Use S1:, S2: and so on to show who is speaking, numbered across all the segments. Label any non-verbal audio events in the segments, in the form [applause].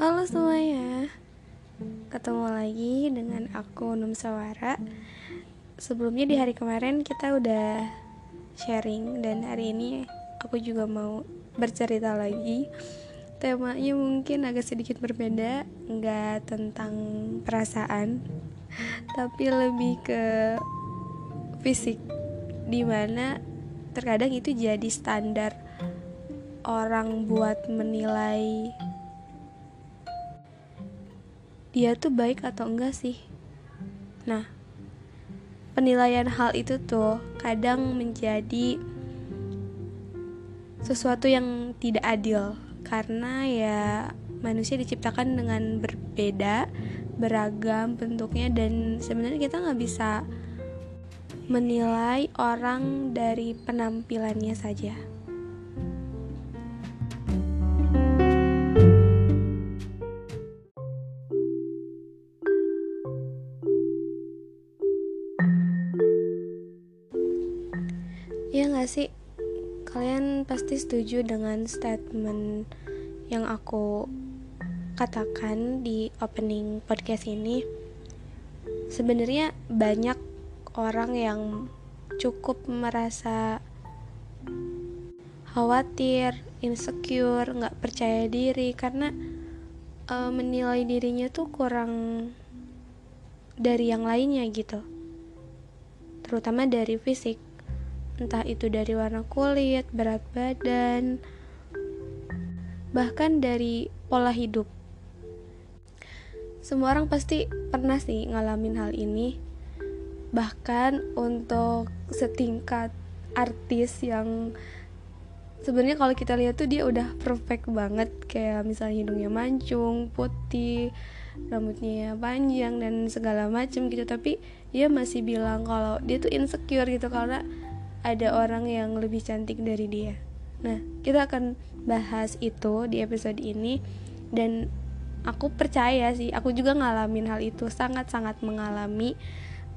S1: Halo semuanya. Ketemu lagi dengan aku Num Sawara Sebelumnya di hari kemarin kita udah sharing Dan hari ini aku juga mau bercerita lagi. Temanya mungkin agak sedikit berbeda Nggak tentang perasaan Tapi lebih ke fisik Di mana terkadang itu jadi standar orang buat menilai dia tuh baik atau enggak sih nah penilaian hal itu tuh kadang menjadi sesuatu yang tidak adil karena ya manusia diciptakan dengan berbeda beragam bentuknya dan sebenarnya kita nggak bisa menilai orang dari penampilannya saja. Iya gak sih? Kalian pasti setuju dengan statement yang aku katakan di opening podcast ini. Sebenarnya banyak orang yang cukup merasa khawatir, insecure, nggak percaya diri karena uh, menilai dirinya tuh kurang dari yang lainnya gitu. Terutama dari fisik entah itu dari warna kulit, berat badan, bahkan dari pola hidup. Semua orang pasti pernah sih ngalamin hal ini. Bahkan untuk setingkat artis yang sebenarnya kalau kita lihat tuh dia udah perfect banget kayak misalnya hidungnya mancung, putih, rambutnya panjang dan segala macem gitu tapi dia masih bilang kalau dia tuh insecure gitu karena ada orang yang lebih cantik dari dia. Nah, kita akan bahas itu di episode ini. Dan aku percaya sih, aku juga ngalamin hal itu, sangat-sangat mengalami.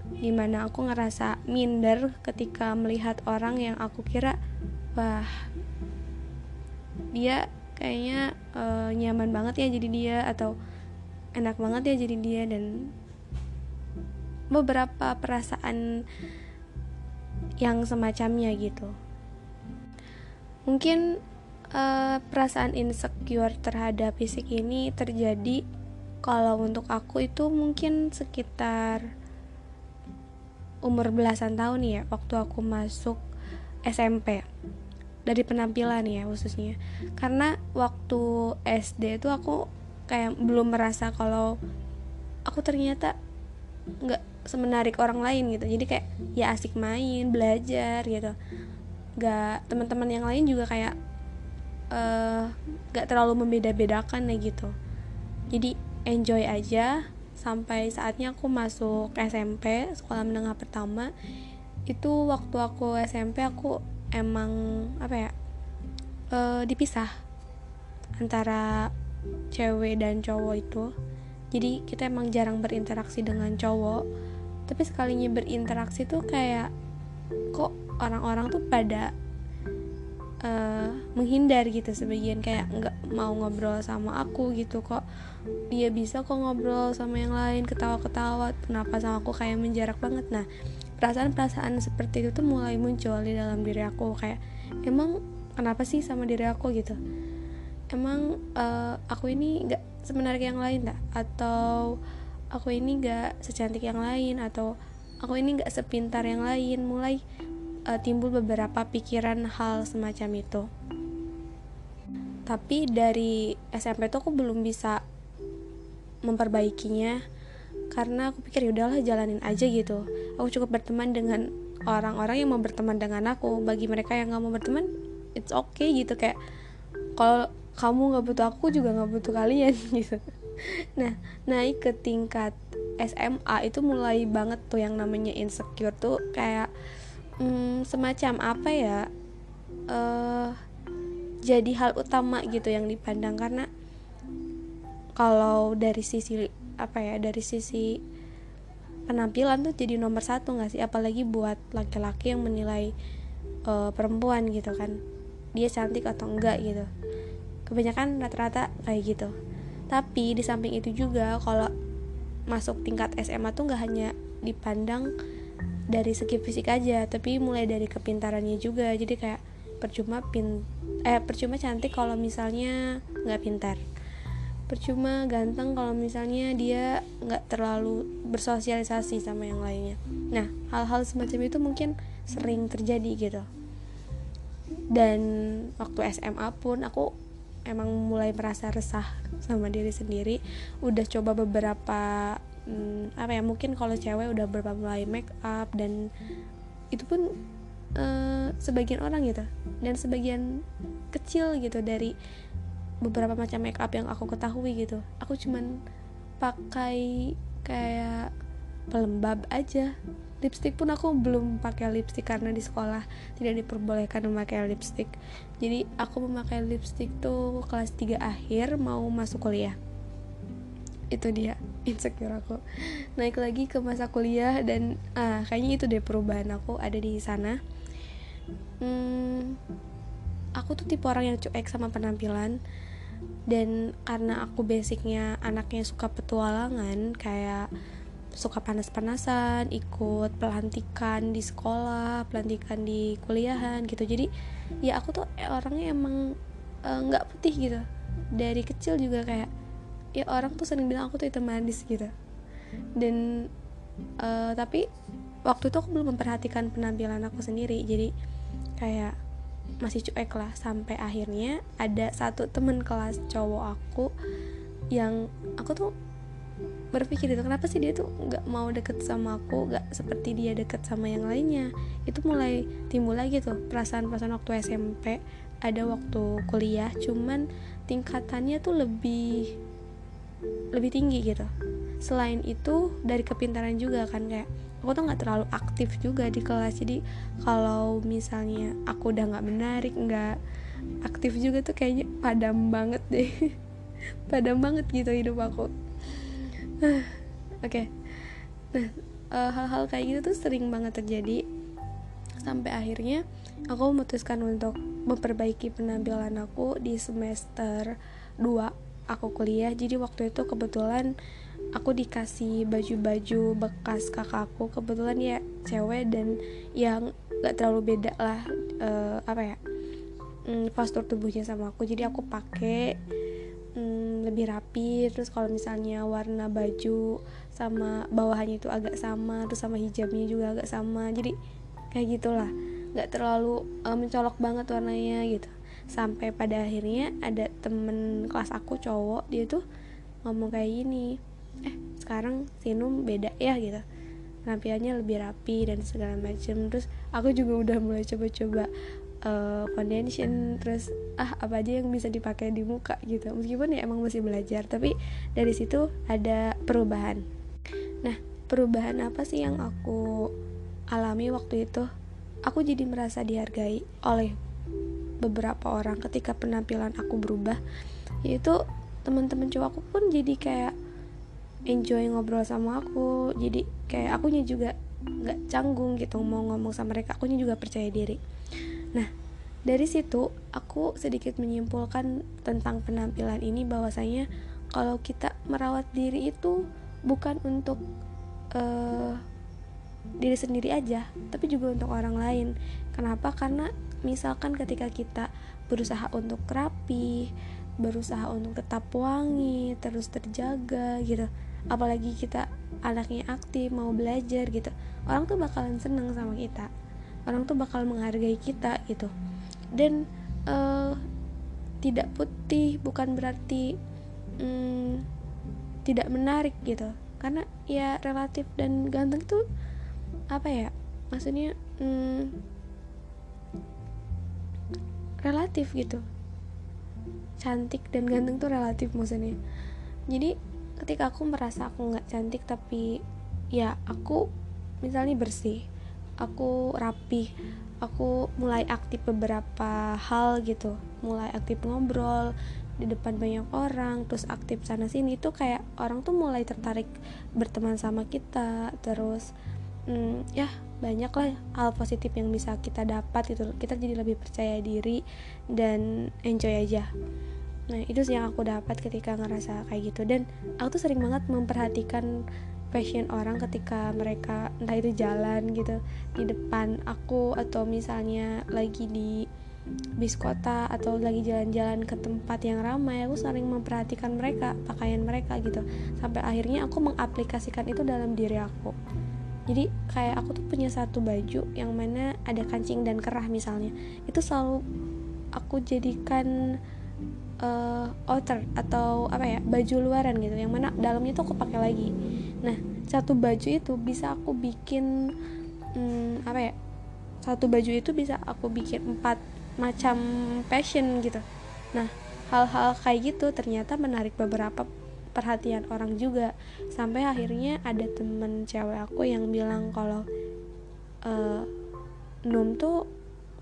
S1: Di mana aku ngerasa minder ketika melihat orang yang aku kira wah dia kayaknya uh, nyaman banget ya jadi dia atau enak banget ya jadi dia. Dan beberapa perasaan yang semacamnya gitu. Mungkin uh, perasaan insecure terhadap fisik ini terjadi kalau untuk aku itu mungkin sekitar umur belasan tahun ya waktu aku masuk SMP dari penampilan ya khususnya. Karena waktu SD itu aku kayak belum merasa kalau aku ternyata nggak semenarik orang lain gitu. Jadi kayak ya asik main belajar gitu. Gak teman-teman yang lain juga kayak uh, gak terlalu membeda-bedakan ya gitu. Jadi enjoy aja sampai saatnya aku masuk SMP sekolah menengah pertama. Itu waktu aku SMP aku emang apa ya uh, dipisah antara cewek dan cowok itu. Jadi kita emang jarang berinteraksi dengan cowok tapi sekalinya berinteraksi tuh kayak kok orang-orang tuh pada uh, menghindar gitu sebagian. Kayak nggak mau ngobrol sama aku gitu kok dia bisa kok ngobrol sama yang lain ketawa-ketawa kenapa sama aku kayak menjarak banget. Nah perasaan-perasaan seperti itu tuh mulai muncul di dalam diri aku. Kayak emang kenapa sih sama diri aku? gitu. Emang uh, aku ini nggak semenarik yang lain tak atau aku ini gak secantik yang lain atau aku ini gak sepintar yang lain. Mulai uh, timbul beberapa pikiran hal semacam itu. Tapi dari SMP tuh aku belum bisa memperbaikinya karena aku pikir ya udahlah jalanin aja gitu. Aku cukup berteman dengan orang-orang yang mau berteman dengan aku. Bagi mereka yang nggak mau berteman it's okay gitu. Kayak kalau kamu nggak butuh aku juga nggak butuh kalian [laughs] gitu nah naik ke tingkat SMA itu mulai banget tuh yang namanya insecure tuh kayak hmm, semacam apa ya uh, jadi hal utama gitu yang dipandang. Karena kalau dari sisi apa ya dari sisi penampilan tuh jadi nomor satu nggak sih? Apalagi buat laki-laki yang menilai uh, perempuan gitu kan. Dia cantik atau enggak gitu. Kebanyakan rata-rata kayak gitu tapi di samping itu juga kalau masuk tingkat SMA tuh nggak hanya dipandang dari segi fisik aja tapi mulai dari kepintarannya juga. Jadi kayak percuma pin eh percuma cantik kalau misalnya nggak pintar. Percuma ganteng kalau misalnya dia nggak terlalu bersosialisasi sama yang lainnya. Nah hal-hal semacam itu mungkin sering terjadi gitu. Dan waktu SMA pun aku emang mulai merasa resah sama diri sendiri udah coba beberapa hmm, apa ya mungkin kalau cewek udah beberapa mulai make up dan itu pun uh, sebagian orang gitu dan sebagian kecil gitu dari beberapa macam make up yang aku ketahui gitu. Aku cuman pakai kayak pelembab aja lipstick pun aku belum pakai lipstick karena di sekolah tidak diperbolehkan memakai lipstick. Jadi aku memakai lipstick tuh kelas 3 akhir mau masuk kuliah. Itu dia [laughs] insecure aku. Naik lagi ke masa kuliah dan ah kayaknya itu deh perubahan aku ada di sana. Hmm, aku tuh tipe orang yang cuek sama penampilan dan karena aku basicnya anaknya suka petualangan kayak suka panas-panasan ikut pelantikan di sekolah pelantikan di kuliahan gitu. Jadi ya aku tuh orangnya emang eh, nggak uh, putih gitu. Dari kecil juga kayak ya orang tuh sering bilang aku tuh hitam manis gitu. Dan uh, tapi waktu itu aku belum memperhatikan penampilan aku sendiri. Jadi kayak masih cuek lah. Sampai akhirnya ada satu temen kelas cowok aku yang aku tuh berpikir itu kenapa sih dia tuh nggak mau deket sama aku nggak seperti dia deket sama yang lainnya? Itu mulai timbul lagi tuh perasaan-perasaan waktu SMP ada waktu kuliah cuman tingkatannya tuh lebih lebih tinggi gitu. Selain itu dari kepintaran juga kan kayak aku tuh nggak terlalu aktif juga di kelas jadi kalau misalnya aku udah nggak menarik nggak aktif juga tuh kayaknya padam banget deh. [laughs] Padam banget gitu hidup aku [sighs] oke. Okay. nah uh, hal-hal kayak gitu tuh sering banget terjadi. Sampai akhirnya aku memutuskan untuk memperbaiki penampilan aku di semester 2 aku kuliah. Jadi waktu itu kebetulan aku dikasih baju-baju bekas kakakku kebetulan ya cewek dan yang gak terlalu beda lah uh, apa ya um, postur tubuhnya sama aku. Jadi aku pakai lebih rapi terus kalau misalnya warna baju sama bawahannya itu agak sama terus sama hijabnya juga agak sama. Jadi kayak gitulah. Nggak terlalu uh, mencolok banget warnanya gitu. Sampai pada akhirnya ada temen kelas aku cowok dia tuh ngomong kayak gini eh sekarang Sinum beda ya gitu. Penampilannya lebih rapi dan segala macam terus aku juga udah mulai coba-coba uh, foundation terus ah apa aja yang bisa dipakai di muka gitu. Meskipun ya emang masih belajar tapi dari situ ada perubahan. Nah perubahan apa sih yang aku alami waktu itu? Aku jadi merasa dihargai oleh beberapa orang ketika penampilan aku berubah. Yaitu teman-teman cowokku pun jadi kayak enjoy ngobrol sama aku. Jadi kayak akunya juga nggak canggung gitu mau ngomong sama mereka. Akunya juga percaya diri. Nah dari situ aku sedikit menyimpulkan tentang penampilan ini bahwasanya kalau kita merawat diri itu bukan untuk uh, diri sendiri aja tapi juga untuk orang lain. Kenapa? Karena misalkan ketika kita berusaha untuk rapi berusaha untuk tetap wangi terus terjaga gitu apalagi kita anaknya aktif mau belajar gitu orang tuh bakalan seneng sama kita. Orang tuh bakal menghargai kita gitu dan uh, tidak putih bukan berarti um, tidak menarik gitu. Karena ya relatif dan ganteng tuh apa ya maksudnya um, relatif gitu. Cantik dan ganteng tuh relatif maksudnya. Jadi ketika aku merasa aku nggak cantik tapi ya aku misalnya bersih aku rapi aku mulai aktif beberapa hal gitu. Mulai aktif ngobrol di depan banyak orang terus aktif sana sini tuh kayak orang tuh mulai tertarik berteman sama kita. Terus hmm, ya banyak lah hal positif yang bisa kita dapat gitu. Kita jadi lebih percaya diri dan enjoy aja. Nah itu sih yang aku dapat ketika ngerasa kayak gitu. Dan aku tuh sering banget memperhatikan passion orang ketika mereka entah itu jalan gitu di depan aku atau misalnya lagi di bis kota atau lagi jalan-jalan ke tempat yang ramai aku sering memperhatikan mereka pakaian mereka gitu. Sampai akhirnya aku mengaplikasikan itu dalam diri aku. Jadi kayak aku tuh punya satu baju yang mana ada kancing dan kerah misalnya. Itu selalu aku jadikan uh, outer atau apa ya baju luaran gitu yang mana dalamnya tuh aku pakai lagi. Nah satu baju itu bisa aku bikin hmm, apa ya satu baju itu bisa aku bikin empat macam passion gitu. Nah hal-hal kayak gitu ternyata menarik beberapa perhatian orang juga. Sampai akhirnya ada temen cewek aku yang bilang kalau uh, Num tuh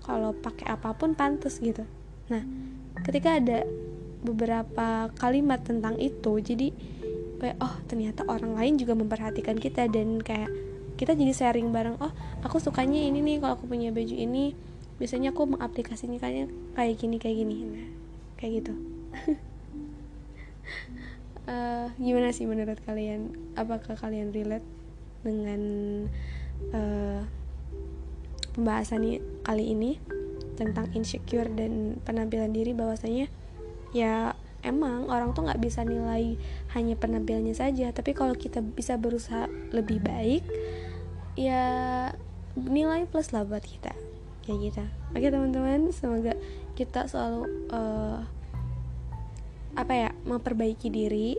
S1: kalau pakai apa pun pantas gitu. Nah ketika ada beberapa kalimat tentang itu. Jadi kayak oh ternyata orang lain juga memperhatikan kita. Dan kayak kita jadi sharing bareng oh aku sukanya ini nih kalau aku punya baju ini biasanya aku mengaplikasinya kayak gini kayak gini. Nah kayak gitu. Uh, [laughs] gimana sih menurut kalian? Apakah kalian relate dengan uh, pembahasan kali ini tentang insecure dan penampilan diri bahwasanya ya emang orang tuh nggak bisa nilai hanya penampilannya saja. Tapi kalau kita bisa berusaha lebih baik ya nilai plus lah buat kita. Kayak gitu. Oke teman-teman semoga kita selalu uh, apa ya memperbaiki diri.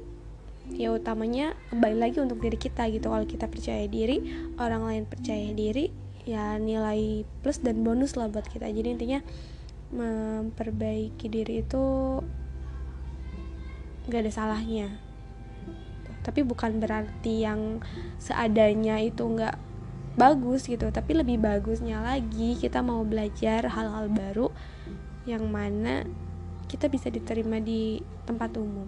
S1: Ya utamanya kembali lagi untuk diri kita gitu. Kalau kita percaya diri orang lain percaya diri ya nilai plus dan bonus lah buat kita. Jadi intinya memperbaiki diri itu nggak ada salahnya. Tapi bukan berarti yang seadanya itu nggak bagus gitu. Tapi lebih bagusnya lagi kita mau belajar hal-hal baru yang mana kita bisa diterima di tempat umum.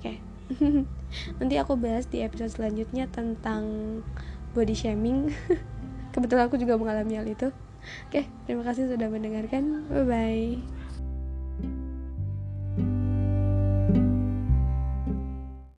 S1: Oke. Okay. [laughs] nanti aku bahas di episode selanjutnya tentang body shaming. [laughs] Kebetulan aku juga mengalami hal itu. Oke terima kasih sudah mendengarkan. Bye bye